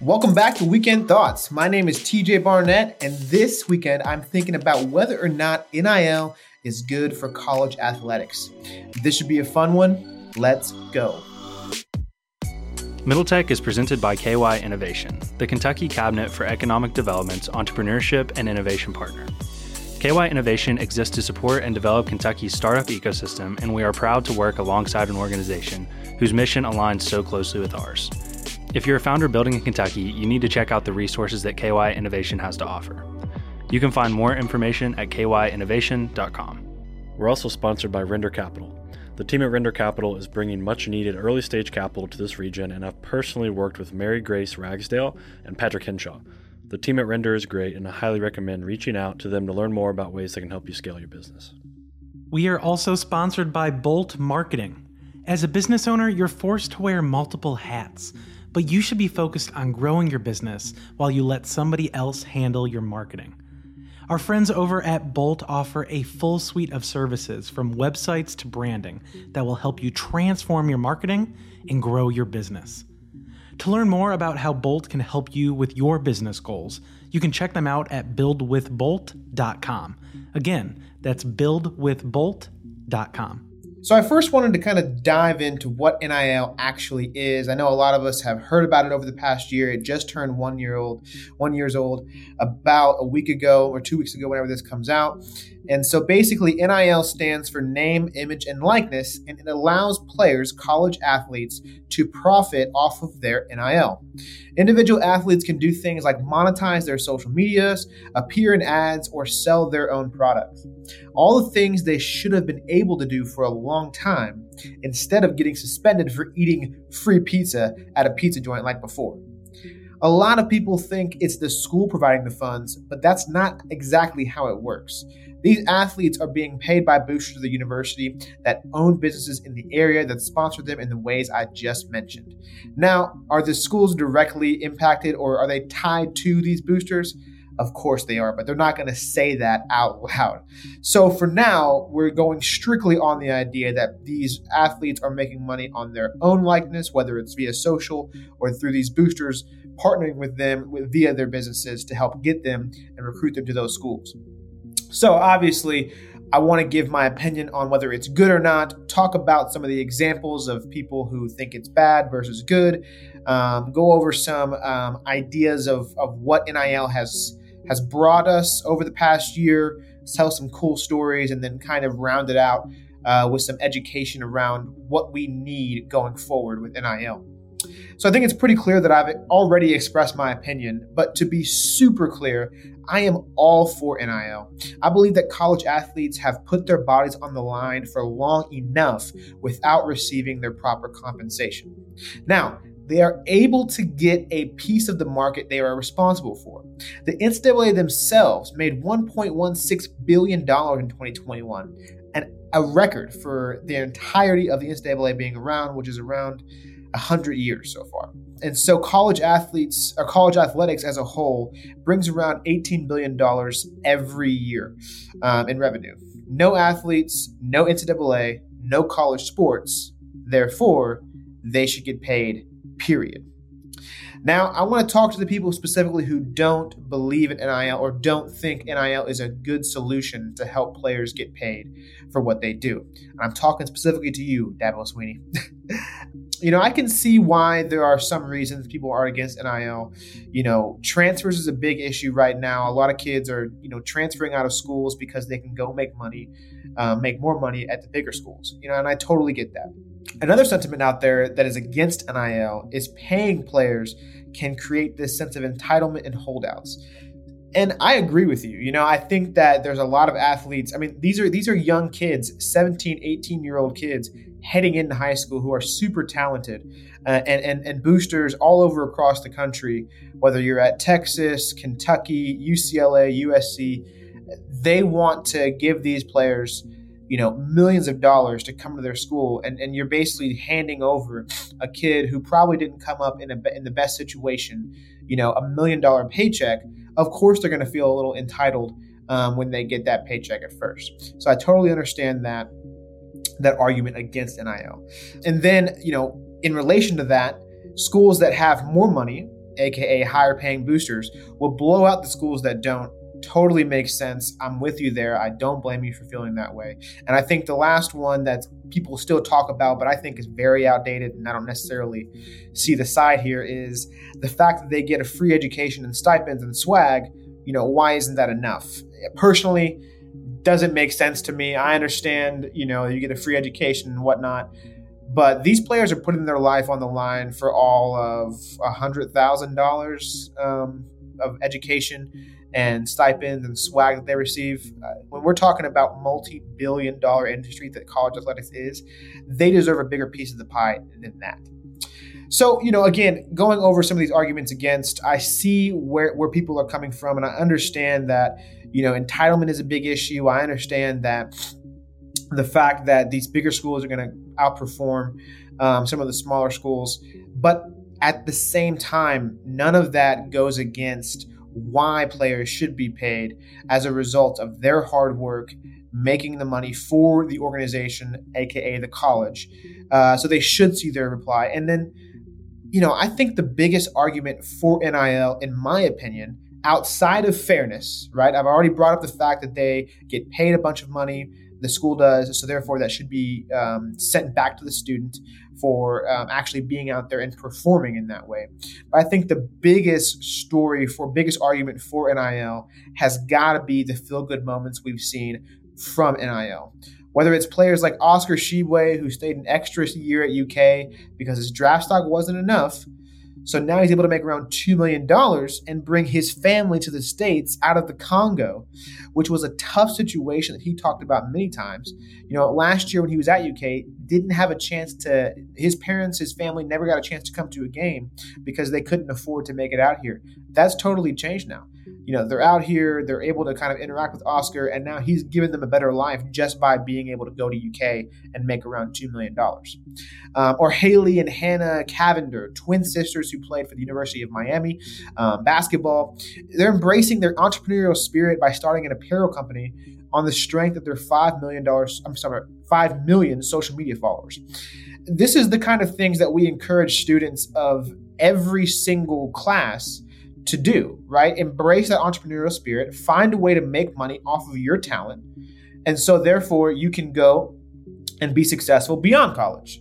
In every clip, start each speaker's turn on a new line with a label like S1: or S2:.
S1: Welcome back to Weekend Thoughts. My name is TJ Barnett, and this weekend I'm thinking about whether or not NIL is good for college athletics. This should be a fun one. Let's go.
S2: Middle Tech is presented by KY Innovation, the Kentucky Cabinet for Economic Development's entrepreneurship and innovation partner. KY Innovation exists to support and develop Kentucky's startup ecosystem, and we are proud to work alongside an organization whose mission aligns so closely with ours. If you're a founder building in Kentucky, you need to check out the resources that KY Innovation has to offer. You can find more information at kyinnovation.com.
S3: We're also sponsored by Render Capital. The team at Render Capital is bringing much needed early stage capital to this region, and I've personally worked with Mary Grace Ragsdale and Patrick Henshaw. The team at Render is great, and I highly recommend reaching out to them to learn more about ways that can help you scale your business.
S4: We are also sponsored by Bolt Marketing. As a business owner, you're forced to wear multiple hats, but you should be focused on growing your business while you let somebody else handle your marketing. Our friends over at Bolt offer a full suite of services from websites to branding that will help you transform your marketing and grow your business. To learn more about how Bolt can help you with your business goals, you can check them out at buildwithbolt.com. Again, that's buildwithbolt.com.
S1: So I first wanted to kind of dive into what NIL actually is. I know a lot of us have heard about it over the past year. It just turned one year old, one years old, about a week ago or two weeks ago, whenever this comes out. And so basically, NIL stands for name, image, and likeness, and it allows players, college athletes, to profit off of their NIL. Individual athletes can do things like monetize their social medias, appear in ads, or sell their own products. All the things they should have been able to do for a long time instead of getting suspended for eating free pizza at a pizza joint like before. A lot of people think it's the school providing the funds, but that's not exactly how it works. These athletes are being paid by boosters of the university that own businesses in the area that sponsor them in the ways I just mentioned. Now, are the schools directly impacted or are they tied to these boosters? Of course they are, but they're not going to say that out loud. So for now, we're going strictly on the idea that these athletes are making money on their own likeness, whether it's via social or through these boosters partnering with them with, via their businesses to help get them and recruit them to those schools. So, obviously, I want to give my opinion on whether it's good or not, talk about some of the examples of people who think it's bad versus good, um, go over some um, ideas of, of what NIL has has brought us over the past year, tell some cool stories, and then kind of round it out uh, with some education around what we need going forward with NIL. So I think it's pretty clear that I've already expressed my opinion, but to be super clear, I am all for NIL. I believe that college athletes have put their bodies on the line for long enough without receiving their proper compensation. Now, they are able to get a piece of the market they are responsible for. The NCAA themselves made $1.16 billion in 2021, and a record for the entirety of the NCAA being around, which is around 100 years so far. And so college athletes or college athletics as a whole brings around $18 billion every year um, in revenue. No athletes, no NCAA, no college sports. Therefore, they should get paid, period. Now, I want to talk to the people specifically who don't believe in NIL or don't think NIL is a good solution to help players get paid for what they do. I'm talking specifically to you, Dabo Swinney. you know, I can see why there are some reasons people are against NIL. You know, transfers is a big issue right now. A lot of kids are, you know, transferring out of schools because they can go make money, uh, make more money at the bigger schools. You know, and I totally get that. Another sentiment out there that is against NIL is paying players can create this sense of entitlement and holdouts. And I agree with you. You know, I think that there's a lot of athletes. I mean, these are these are young kids, 17, 18 year old kids heading into high school who are super talented uh, and, and, and boosters all over across the country, whether you're at Texas, Kentucky, UCLA, USC, they want to give these players you know millions of dollars to come to their school and, and you're basically handing over a kid who probably didn't come up in, a, in the best situation you know a million dollar paycheck of course they're going to feel a little entitled um, when they get that paycheck at first so i totally understand that that argument against nil and then you know in relation to that schools that have more money aka higher paying boosters, will blow out the schools that don't. Totally makes sense. I'm with you there. I don't blame you for feeling that way. And I think the last one that people still talk about, but I think is very outdated, and I don't necessarily see the side here, is the fact that they get a free education and stipends and swag. You know, why isn't that enough? Personally, doesn't make sense to me. I understand, you know, you get a free education and whatnot, but these players are putting their life on the line for all of a hundred thousand um, dollars of education and stipends and swag that they receive. Uh, when we're talking about multi-billion dollar industry that college athletics is, they deserve a bigger piece of the pie than that. So, you know, again, going over some of these arguments against, I see where, where people are coming from, and I understand that, you know, entitlement is a big issue. I understand that the fact that these bigger schools are going to outperform um, some of the smaller schools. But at the same time, none of that goes against why players should be paid as a result of their hard work making the money for the organization, aka the college. Uh, so they should see their reply. And then, you know, I think the biggest argument for NIL, in my opinion, outside of fairness, right? I've already brought up the fact that they get paid a bunch of money the school does. So therefore, that should be um, sent back to the student for um, actually being out there and performing in that way. But I think the biggest story for biggest argument for NIL has got to be the feel good moments we've seen from NIL. Whether it's players like Oscar Tshiebwe, who stayed an extra year at UK because his draft stock wasn't enough, so now he's able to make around $2 million and bring his family to the States out of the Congo, which was a tough situation that he talked about many times. You know, last year when he was at UK, didn't have a chance to, his parents, his family never got a chance to come to a game because they couldn't afford to make it out here. That's totally changed now you know they're out here they're able to kind of interact with oscar and now he's given them a better life just by being able to go to uk and make around $2 million um, or haley and hanna cavinder twin sisters who played for the university of miami um, basketball. They're embracing their entrepreneurial spirit by starting an apparel company on the strength of their $5 million i'm sorry 5 million social media followers. This is the kind of things that we encourage students of every single class to do, right? Embrace that entrepreneurial spirit, find a way to make money off of your talent. And so, therefore, you can go and be successful beyond college.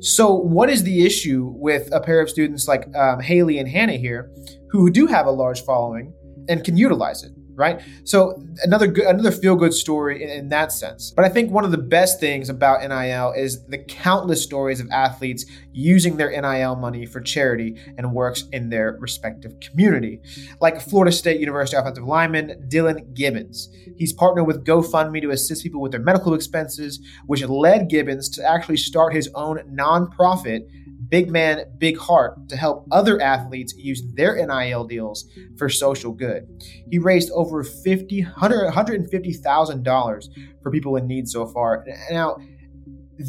S1: So, what is the issue with a pair of students like um, Haley and Hanna here who do have a large following and can utilize it? Right? So another good, another feel good story in, in, that sense. But I think one of the best things about NIL is the countless stories of athletes using their NIL money for charity and works in their respective community, like Florida State University offensive lineman Dillan Gibbons. He's partnered with GoFundMe to assist people with their medical expenses, which led Gibbons to actually start his own nonprofit Big Man, Big Heart to help other athletes use their NIL deals for social good. He raised over $50, $150,000 for people in need so far. Now,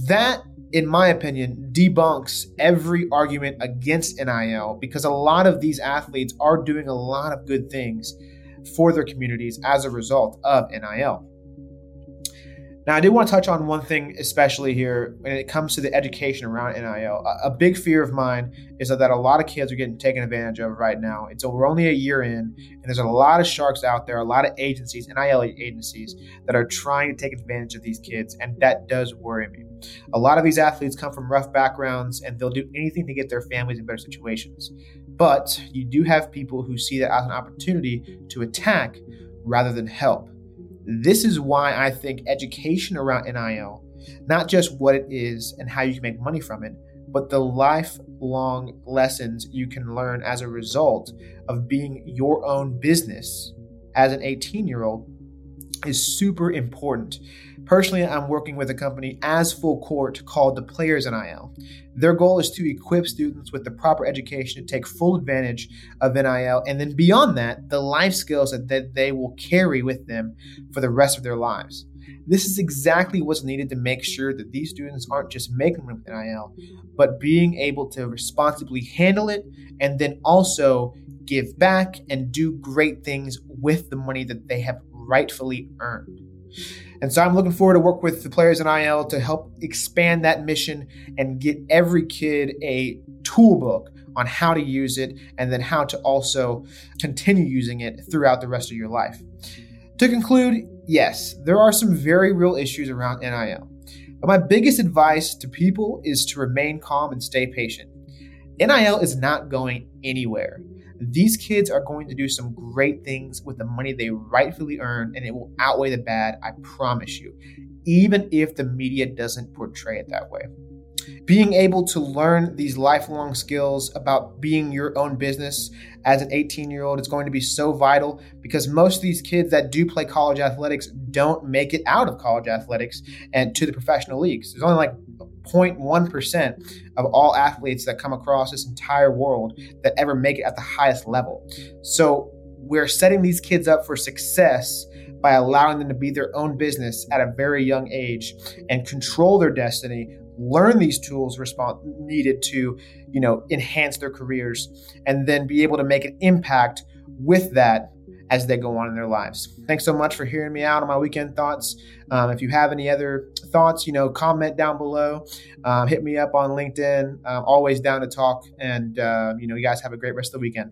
S1: that, in my opinion, debunks every argument against NIL because a lot of these athletes are doing a lot of good things for their communities as a result of NIL. Now, I do want to touch on one thing, especially here when it comes to the education around NIL. A, big fear of mine is that a lot of kids are getting taken advantage of right now. It's we're only a year in, and there's a lot of sharks out there, a lot of agencies, NIL agencies, that are trying to take advantage of these kids, and that does worry me. A lot of these athletes come from rough backgrounds, and they'll do anything to get their families in better situations. But you do have people who see that as an opportunity to attack rather than help. This is why I think education around NIL, not just what it is and how you can make money from it, but the lifelong lessons you can learn as a result of being your own business as an 18 year old is super important. Personally, I'm working with a company as full court called the Players NIL. Their goal is to equip students with the proper education to take full advantage of NIL, and then beyond that, the life skills that, that they will carry with them for the rest of their lives. This is exactly what's needed to make sure that these students aren't just making money with NIL, but being able to responsibly handle it and then also give back and do great things with the money that they have rightfully earned. And so I'm looking forward to work with the players NIL to help expand that mission and get every kid a tool book on how to use it and then how to also continue using it throughout the rest of your life. To conclude, yes, there are some very real issues around NIL. But my biggest advice to people is to remain calm and stay patient. NIL is not going anywhere. These kids are going to do some great things with the money they rightfully earn, and it will outweigh the bad, I promise you, even if the media doesn't portray it that way. Being able to learn these lifelong skills about being your own business as an 18 year old is going to be so vital because most of these kids that do play college athletics don't make it out of college athletics and to the professional leagues. There's only like 0.1% of all athletes that come across this entire world that ever make it at the highest level. So we're setting these kids up for success by allowing them to be their own business at a very young age and control their destiny learn these tools needed to you know enhance their careers and then be able to make an impact with that as they go on in their lives. Thanks so much for hearing me out on my weekend thoughts. Um, if you have any other thoughts you know comment down below. Um, hit me up on linkedin. I'm always down to talk. And uh, you know you guys have a great rest of the weekend